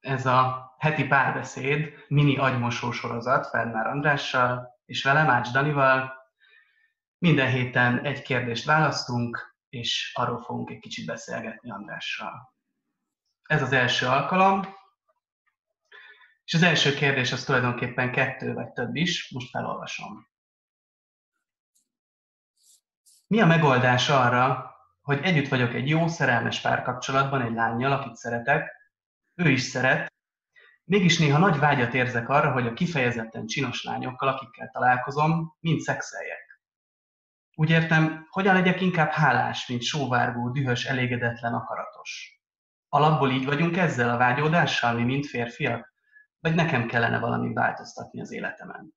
ez a heti párbeszéd, mini agymosó sorozat Fernár Andrással és velem, Ács Danival. Minden héten egy kérdést választunk, és arról fogunk egy kicsit beszélgetni Andrással. Ez az első alkalom, és az első kérdés az tulajdonképpen kettő vagy több is, most felolvasom. Mi a megoldás arra, hogy együtt vagyok egy jó, szerelmes párkapcsolatban egy lányjal, akit szeretek, ő is szeret, mégis néha nagy vágyat érzek arra, hogy a kifejezetten csinos lányokkal, akikkel találkozom, mind szexeljek. Úgy értem, hogyan legyek inkább hálás, mint sóvárgó, dühös, elégedetlen, akaratos. Alapból így vagyunk ezzel a vágyódással, mi mind férfiak? Vagy nekem kellene valami változtatni az életemen?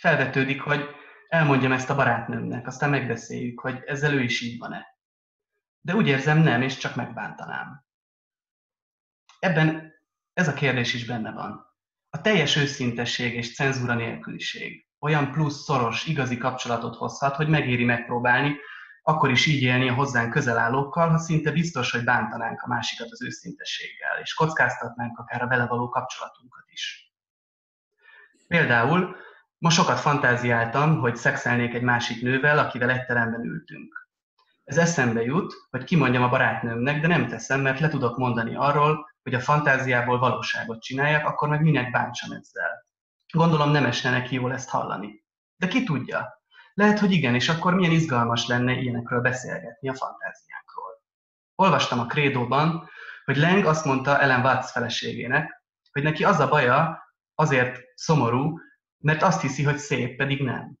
Felvetődik, hogy elmondjam ezt a barátnőmnek, aztán megbeszéljük, hogy ezzel ő is így van-e. De úgy érzem nem, és csak megbántanám. Ebben ez a kérdés is benne van. A teljes őszintesség és cenzúra nélküliség olyan plusz szoros, igazi kapcsolatot hozhat, hogy megéri megpróbálni, akkor is így élni a hozzánk közel állókkal, ha szinte biztos, hogy bántanánk a másikat az őszintességgel, és kockáztatnánk akár a vele való kapcsolatunkat is. Például most sokat fantáziáltam, hogy szexelnék egy másik nővel, akivel egy teremben ültünk. Ez eszembe jut, hogy kimondjam a barátnőmnek, de nem teszem, mert le tudok mondani arról, hogy a fantáziából valóságot csináljak, akkor meg minek bántsam ezzel. Gondolom nem esne neki jól ezt hallani. De ki tudja? Lehet, hogy igen, és akkor milyen izgalmas lenne ilyenekről beszélgetni a fantáziánkról. Olvastam a krédóban, hogy Leng azt mondta Ellen Watts feleségének, hogy neki az a baja, azért szomorú, mert azt hiszi, hogy szép, pedig nem.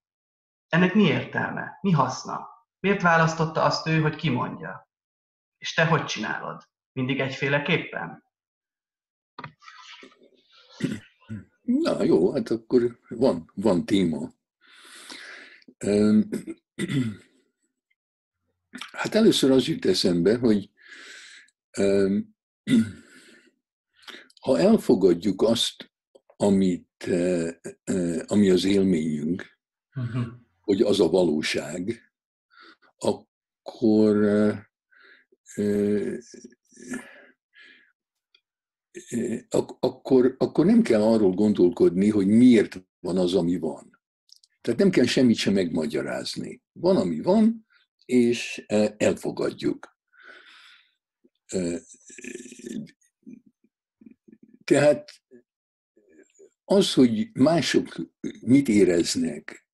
Ennek mi értelme? Mi haszna? Miért választotta azt ő, hogy kimondja? És te hogy csinálod? Mindig egyféleképpen? Na jó, hát akkor van, van téma. Hát először az jut eszembe, hogy ha elfogadjuk azt, amit, e, e, ami az élményünk, uh-huh. hogy az a valóság, akkor e, akkor, akkor nem kell arról gondolkodni, hogy miért van az, ami van. Tehát nem kell semmit sem megmagyarázni. Van, ami van, és elfogadjuk. Tehát az, hogy mások mit éreznek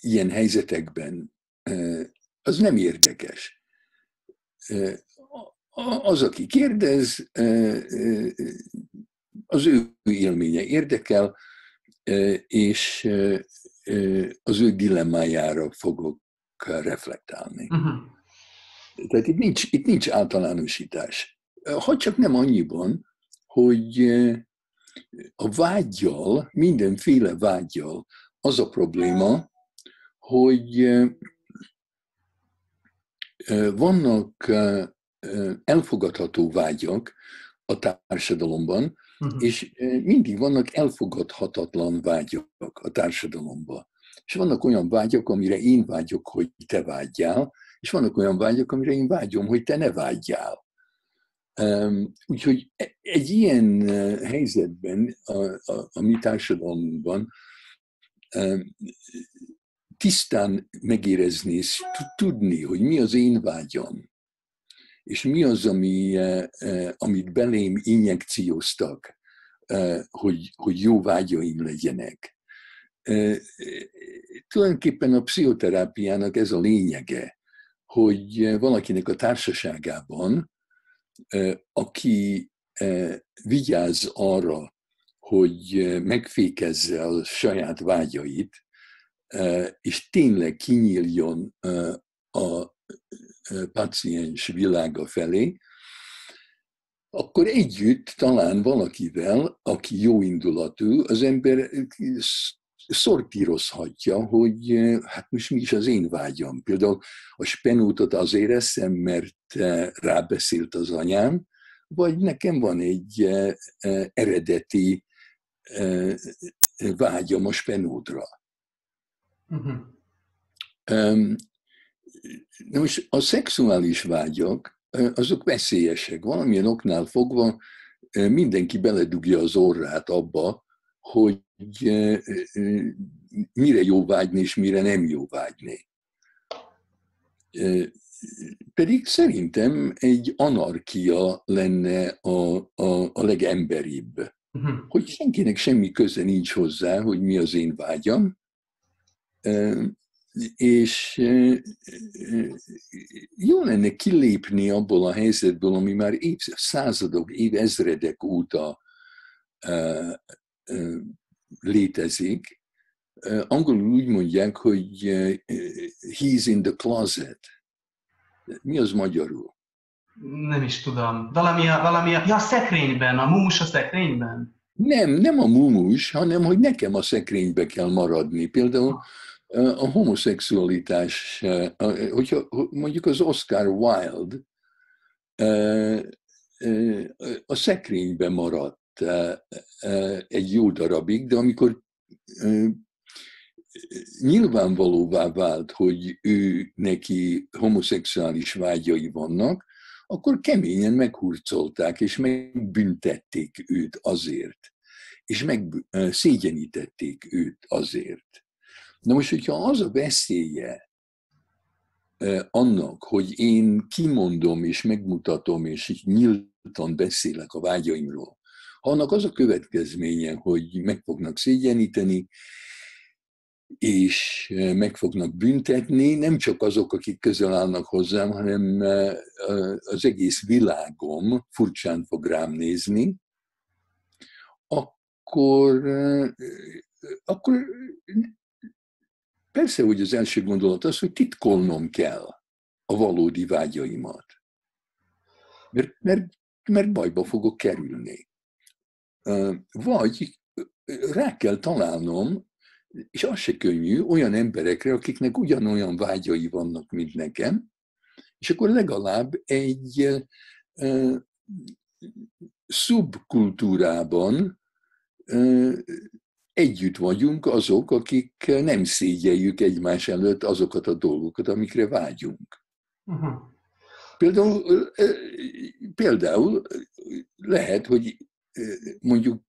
ilyen helyzetekben, az nem érdekes az, aki kérdez, az ő élménye érdekel, és az ő dilemmájára fogok reflektálni. Uh-huh. Tehát itt nincs, itt nincs általánosítás. Ha csak nem annyiban, hogy a vágyjal, mindenféle vágyjal az a probléma, hogy vannak elfogadható vágyak a társadalomban, uh-huh. és mindig vannak elfogadhatatlan vágyak a társadalomban. És vannak olyan vágyak, amire én vágyok, hogy te vágyjál, és vannak olyan vágyak, amire én vágyom, hogy te ne vágyjál. Úgyhogy e, egy ilyen helyzetben a, a, a mi társadalomban tisztán megérezni és tudni, hogy mi az én vágyam, és mi az, ami, eh, eh, amit belém injekcióztak, eh, hogy, hogy jó vágyaim legyenek. Tulajdonképpen a pszichoterápiának ez a lényege, hogy valakinek a társaságában, aki vigyáz arra, hogy megfékezze a saját vágyait, és tényleg kinyíljon a paciens világa felé, akkor együtt talán valakivel, aki jó indulatú, az ember szortírozhatja, hogy hát most mi is az én vágyam. Például a spenótot azért eszem, mert rábeszélt az anyám, vagy nekem van egy eredeti vágyam a spenótra. Uh-huh. Na most a szexuális vágyak, azok veszélyesek. Valamilyen oknál fogva mindenki beledugja az orrát abba, hogy mire jó vágyni, és mire nem jó vágyni. Pedig szerintem egy anarkia lenne a, a, a legemberibb. Uh-huh. Hogy senkinek semmi köze nincs hozzá, hogy mi az én vágyam, és jó lenne kilépni abból a helyzetből, ami már évszázadok, évezredek óta létezik. Angolul úgy mondják, hogy he's in the closet. Mi az magyarul? Nem is tudom. Valami a, valami a, ja, a szekrényben, a mumus a szekrényben? Nem, nem a mumus, hanem hogy nekem a szekrénybe kell maradni. Például a homoszexualitás, hogyha mondjuk az Oscar Wilde a szekrénybe maradt egy jó darabig, de amikor nyilvánvalóvá vált, hogy ő neki homoszexuális vágyai vannak, akkor keményen meghurcolták és megbüntették őt azért, és megszégyenítették őt azért. Na most, hogyha az a veszélye annak, hogy én kimondom és megmutatom, és nyíltan beszélek a vágyaimról, annak az a következménye, hogy meg fognak szégyeníteni, és meg fognak büntetni, nem csak azok, akik közel állnak hozzám, hanem az egész világom furcsán fog rám nézni, akkor, akkor persze, hogy az első gondolat az, hogy titkolnom kell a valódi vágyaimat. Mert, mert, mert bajba fogok kerülni. Vagy rá kell találnom, és az se könnyű, olyan emberekre, akiknek ugyanolyan vágyai vannak, mint nekem, és akkor legalább egy szubkultúrában együtt vagyunk azok, akik nem szégyeljük egymás előtt azokat a dolgokat, amikre vágyunk. Uh-huh. Például, például lehet, hogy mondjuk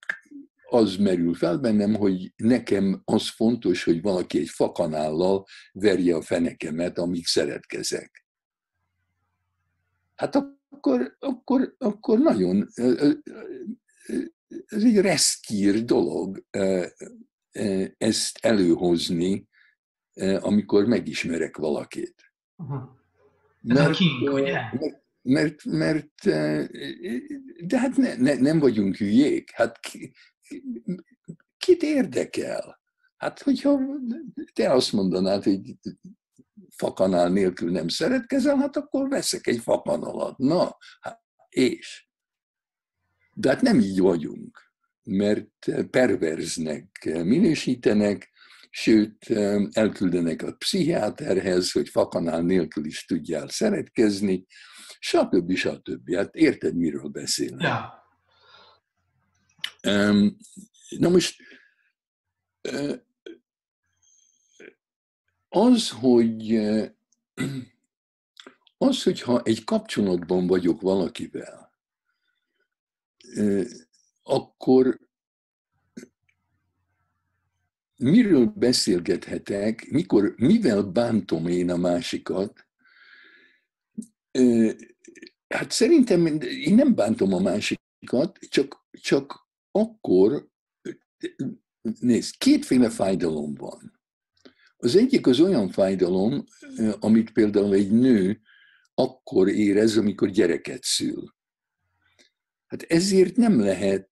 az merül fel bennem, hogy nekem az fontos, hogy valaki egy fakanállal verje a fenekemet, amíg szeretkezek. Hát akkor, akkor, akkor nagyon ez egy reszkír dolog ezt előhozni, amikor megismerek valakit. Ez mert, a king, ugye? Mert, mert, mert de hát ne, ne, nem vagyunk hülyék. Hát ki, kit érdekel? Hát, hogyha te azt mondanád, hogy fakanál nélkül nem szeretkezel, hát akkor veszek egy fakanalat. Na, hát, és? De hát nem így vagyunk, mert perverznek minősítenek, sőt, elküldenek a pszichiáterhez, hogy fakanál nélkül is tudjál szeretkezni, stb. stb. Hát érted, miről beszélek? Ja. Na most az, hogy az, hogyha egy kapcsolatban vagyok valakivel, akkor miről beszélgethetek, mikor, mivel bántom én a másikat, hát szerintem én nem bántom a másikat, csak, csak akkor, nézd, kétféle fájdalom van. Az egyik az olyan fájdalom, amit például egy nő akkor érez, amikor gyereket szül. Hát ezért nem lehet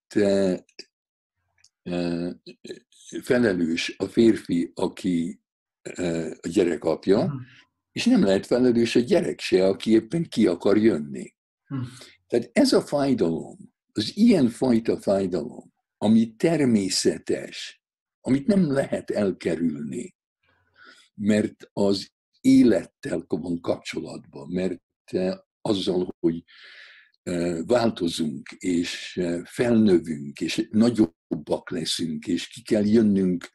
felelős a férfi, aki a gyerek apja, uh-huh. és nem lehet felelős a gyerek se, aki éppen ki akar jönni. Uh-huh. Tehát ez a fájdalom, az ilyen fajta fájdalom, ami természetes, amit nem lehet elkerülni, mert az élettel van kapcsolatban, mert azzal, hogy változunk, és felnövünk, és nagyobbak leszünk, és ki kell jönnünk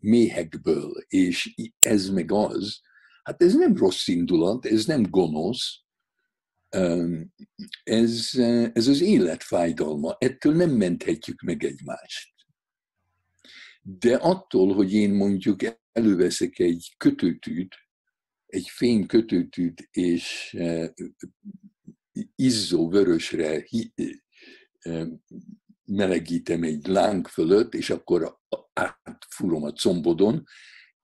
méhekből, és ez meg az, hát ez nem rossz indulat, ez nem gonosz, Ez, ez az élet fájdalma, ettől nem menthetjük meg egymást. De attól, hogy én mondjuk előveszek egy kötőtűt, egy fém kötőtűt, és izzó vörösre melegítem egy láng fölött, és akkor átfúrom a combodon,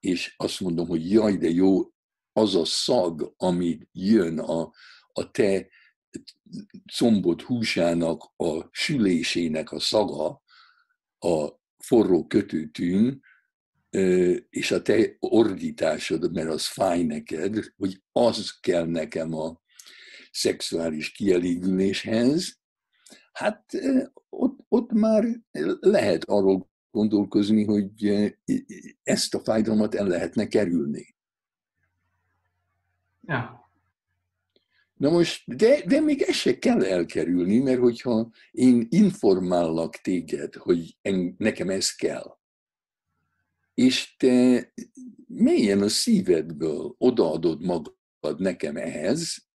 és azt mondom, hogy jaj, de jó, az a szag, ami jön a, a te combod húsának a sülésének a szaga a forró kötőtűn, és a te ordításod, mert az fáj neked, hogy az kell nekem a szexuális kielégüléshez, hát ott, ott már lehet arról gondolkozni, hogy ezt a fájdalmat el lehetne kerülni. Ja. Na most, de, de még ezt se kell elkerülni, mert hogyha én informállak téged, hogy en, nekem ez kell, és te mélyen a szívedből odaadod magad nekem ehhez,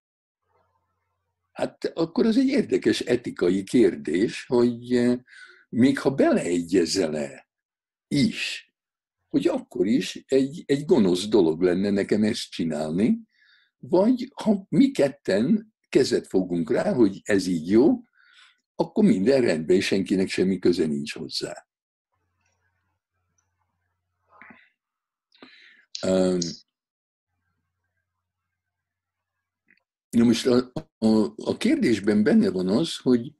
hát akkor az egy érdekes etikai kérdés, hogy eh, még ha beleegyezel-e is, hogy akkor is egy, egy gonosz dolog lenne nekem ezt csinálni, vagy ha mi ketten kezet fogunk rá, hogy ez így jó, akkor minden rendben, és senkinek semmi köze nincs hozzá. Um, na most a, a, a kérdésben benne van az, hogy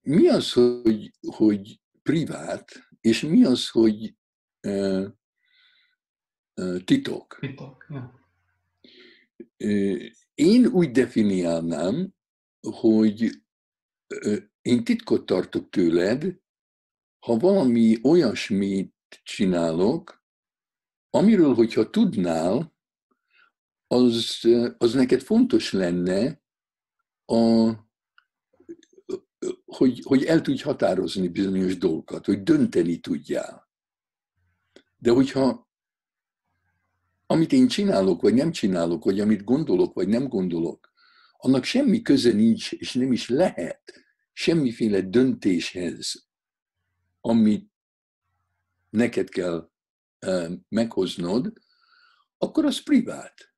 mi az, hogy, hogy privát, és mi az, hogy uh, uh, titok. Titok, ja. Én úgy definiálnám, hogy én titkot tartok tőled, ha valami olyasmit csinálok, amiről, hogyha tudnál, az, az neked fontos lenne, a, hogy, hogy el tudj határozni bizonyos dolgokat, hogy dönteni tudjál. De hogyha amit én csinálok, vagy nem csinálok, vagy amit gondolok, vagy nem gondolok, annak semmi köze nincs, és nem is lehet semmiféle döntéshez, amit neked kell meghoznod, akkor az privát.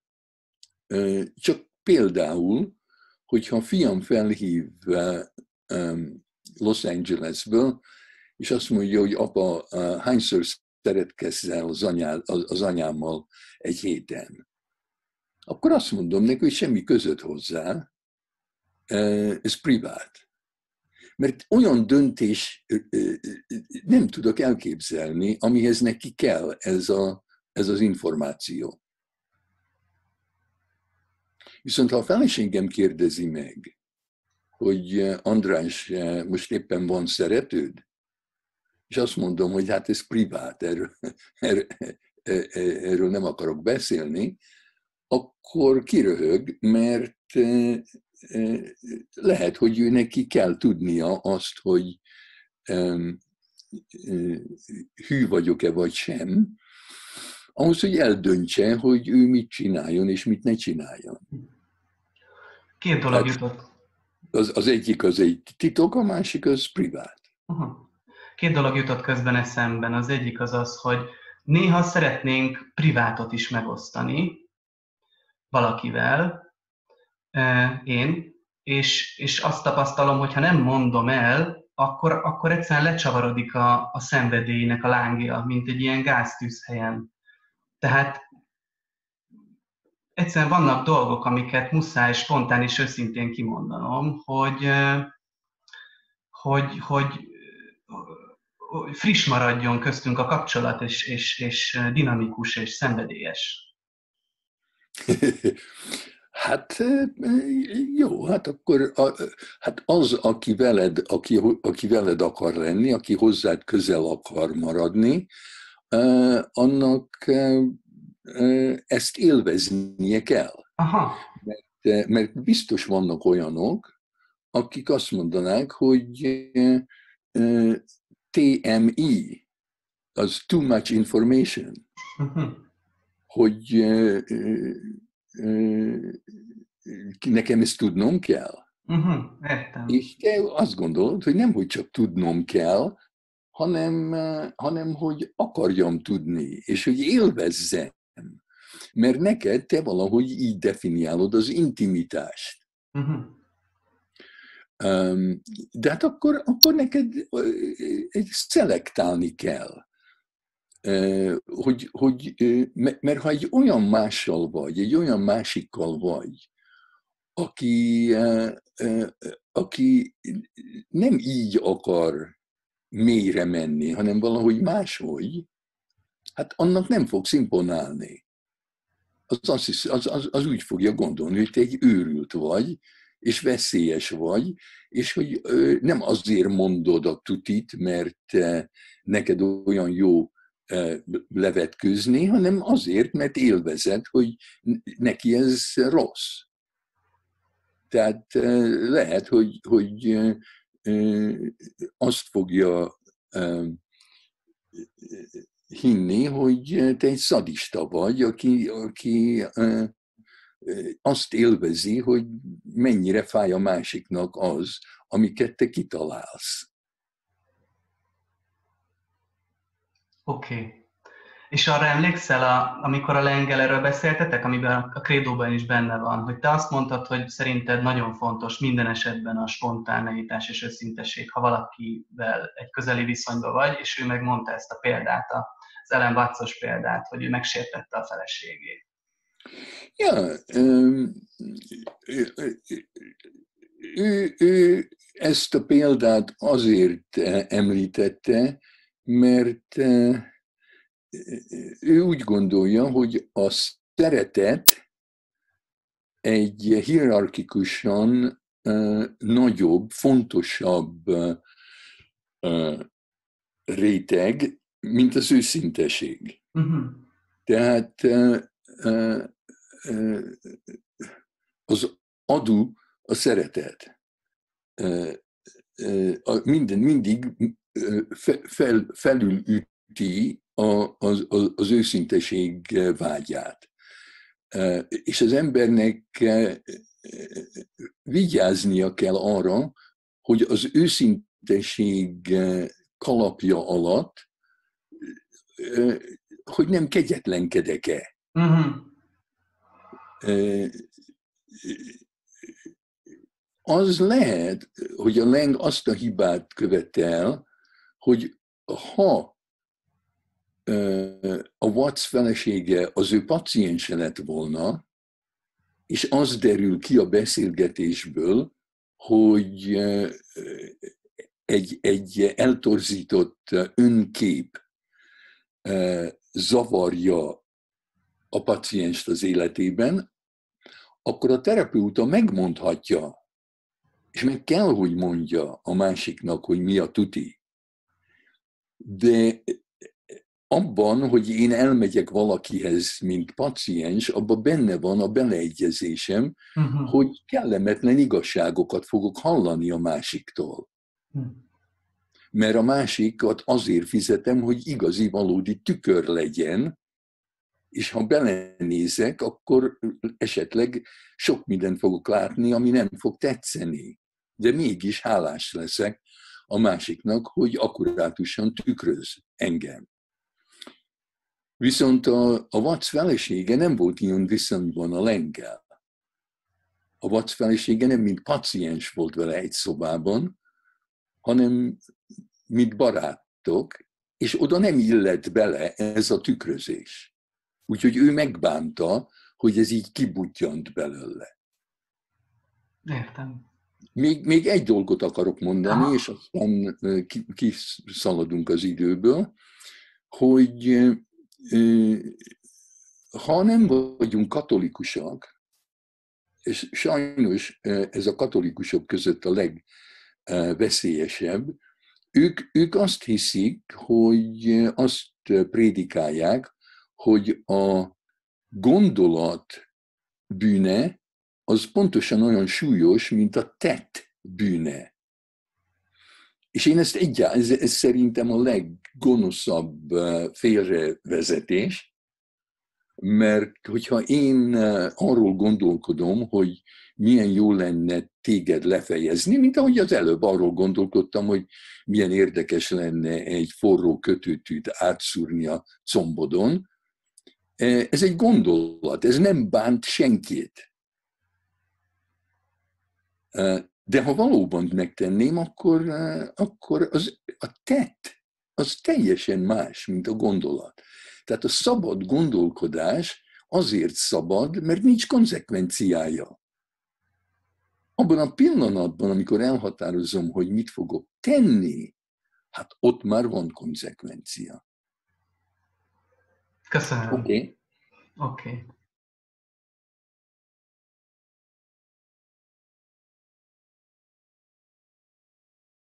Csak például, hogyha a fiam felhív Los Angelesből, és azt mondja, hogy apa, hányszor szeretkezzel az, anyá, az anyámmal egy héten. Akkor azt mondom neki, hogy semmi között hozzá, ez privát. Mert olyan döntés nem tudok elképzelni, amihez neki kell ez, a, ez az információ. Viszont ha a feleségem kérdezi meg, hogy András, most éppen van szeretőd, és azt mondom, hogy hát ez privát, erről, erről, erről nem akarok beszélni, akkor kiröhög, mert lehet, hogy ő neki kell tudnia azt, hogy hű vagyok-e vagy sem, ahhoz, hogy eldöntse, hogy ő mit csináljon és mit ne csináljon. Két dolog jutott. Az, az egyik az egy titok, a másik az privát. Uh-huh. Két dolog jutott közben eszemben. Az egyik az az, hogy néha szeretnénk privátot is megosztani valakivel, én, és, és azt tapasztalom, hogy ha nem mondom el, akkor, akkor egyszerűen lecsavarodik a, a szenvedélynek a lángja, mint egy ilyen gáztűzhelyen. Tehát egyszerűen vannak dolgok, amiket muszáj spontán és őszintén kimondanom, hogy, hogy, hogy friss maradjon köztünk a kapcsolat, és, és, és dinamikus és szenvedélyes. Hát jó, hát akkor a, hát az, aki veled, aki, aki veled akar lenni, aki hozzád közel akar maradni, annak ezt élveznie kell. Aha. Mert, mert biztos vannak olyanok, akik azt mondanák, hogy TMI, az too much information, uh-huh. hogy nekem ezt tudnom kell. Uh-huh, értem. És te azt gondolod, hogy nem, hogy csak tudnom kell, hanem, hanem hogy akarjam tudni, és hogy élvezzem. Mert neked te valahogy így definiálod az intimitást. Uh-huh. De hát akkor, akkor neked szelektálni kell. Hogy, hogy, mert ha egy olyan mással vagy, egy olyan másikkal vagy, aki, aki nem így akar mélyre menni, hanem valahogy máshogy, hát annak nem fogsz imponálni. Az, az, az, az, úgy fogja gondolni, hogy te egy őrült vagy, és veszélyes vagy, és hogy nem azért mondod a tutit, mert neked olyan jó levetkőzni, hanem azért, mert élvezed, hogy neki ez rossz. Tehát lehet, hogy, hogy azt fogja hinni, hogy te egy szadista vagy, aki, aki azt élvezi, hogy mennyire fáj a másiknak az, amiket te kitalálsz. Oké. Okay. És arra emlékszel, a, amikor a lengelerről beszéltetek, amiben a krédóban is benne van, hogy te azt mondtad, hogy szerinted nagyon fontos minden esetben a spontáneitás és őszintesség, ha valakivel egy közeli viszonyban vagy, és ő megmondta ezt a példát, az Ellen Watts példát, hogy ő megsértette a feleségét. Ja, ő, ő, ő ezt a példát azért említette, mert ő úgy gondolja, hogy a szeretet egy hierarchikusan nagyobb, fontosabb réteg, mint az őszinteség. Uh-huh. Tehát az adó a szeretet. Minden mindig fel, felülüti az, az őszinteség vágyát. És az embernek vigyáznia kell arra, hogy az őszinteség kalapja alatt, hogy nem kegyetlenkedek-e. Uh-huh. Az lehet, hogy a leng azt a hibát követel, hogy ha a Watts felesége az ő paciense lett volna, és az derül ki a beszélgetésből, hogy egy, egy eltorzított önkép zavarja a pacienst az életében, akkor a terapeuta megmondhatja, és meg kell, hogy mondja a másiknak, hogy mi a tuti. De abban, hogy én elmegyek valakihez, mint paciens, abban benne van a beleegyezésem, uh-huh. hogy kellemetlen igazságokat fogok hallani a másiktól. Uh-huh. Mert a másikat azért fizetem, hogy igazi, valódi tükör legyen, és ha belenézek, akkor esetleg sok mindent fogok látni, ami nem fog tetszeni. De mégis hálás leszek a másiknak, hogy akkurátusan tükröz engem. Viszont a, a Watts felesége nem volt ilyen viszonyban a lenggel. A Watts felesége nem mint paciens volt vele egy szobában, hanem mint barátok, és oda nem illett bele ez a tükrözés. Úgyhogy ő megbánta, hogy ez így kibutjant belőle. Értem. Még, még egy dolgot akarok mondani, Aha. és aztán kiszaladunk az időből, hogy ha nem vagyunk katolikusak, és sajnos ez a katolikusok között a legveszélyesebb, ők, ők azt hiszik, hogy azt prédikálják, hogy a gondolat bűne az pontosan olyan súlyos, mint a tett bűne. És én ezt egyáltalán, ez, ez szerintem a leggonoszabb félrevezetés, mert hogyha én arról gondolkodom, hogy milyen jó lenne téged lefejezni, mint ahogy az előbb arról gondolkodtam, hogy milyen érdekes lenne egy forró kötőtűt átszúrni a combodon. Ez egy gondolat, ez nem bánt senkit. De ha valóban megtenném, akkor, akkor az, a tett az teljesen más, mint a gondolat. Tehát a szabad gondolkodás azért szabad, mert nincs konzekvenciája. Abban a pillanatban, amikor elhatározom, hogy mit fogok tenni, hát ott már van konzekvencia. Köszönöm. Oké. Okay. Oké. Okay.